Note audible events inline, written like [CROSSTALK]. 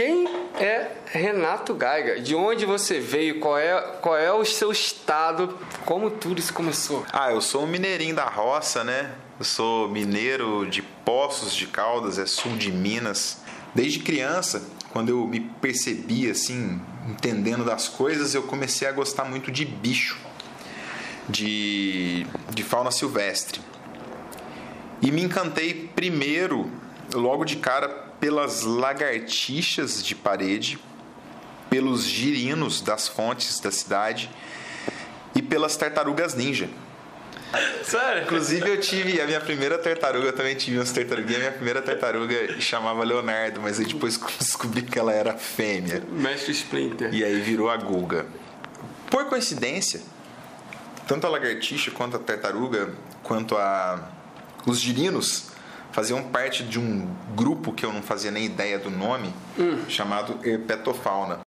Quem é Renato Gaiga? De onde você veio? Qual é, qual é o seu estado? Como tudo isso começou? Ah, eu sou um mineirinho da roça, né? Eu sou mineiro de Poços de Caldas, é sul de Minas. Desde criança, quando eu me percebi assim, entendendo das coisas, eu comecei a gostar muito de bicho, de, de fauna silvestre. E me encantei primeiro, logo de cara, pelas lagartixas de parede, pelos girinos das fontes da cidade e pelas tartarugas ninja. Sério? Inclusive eu tive a minha primeira tartaruga, eu também tive umas tartaruguinhas. A minha primeira tartaruga chamava Leonardo, mas eu depois [LAUGHS] descobri que ela era fêmea. Mestre Splinter. E aí virou a Guga. Por coincidência, tanto a lagartixa quanto a tartaruga, quanto a os girinos faziam parte de um grupo que eu não fazia nem ideia do nome, Hum. chamado Herpetofauna.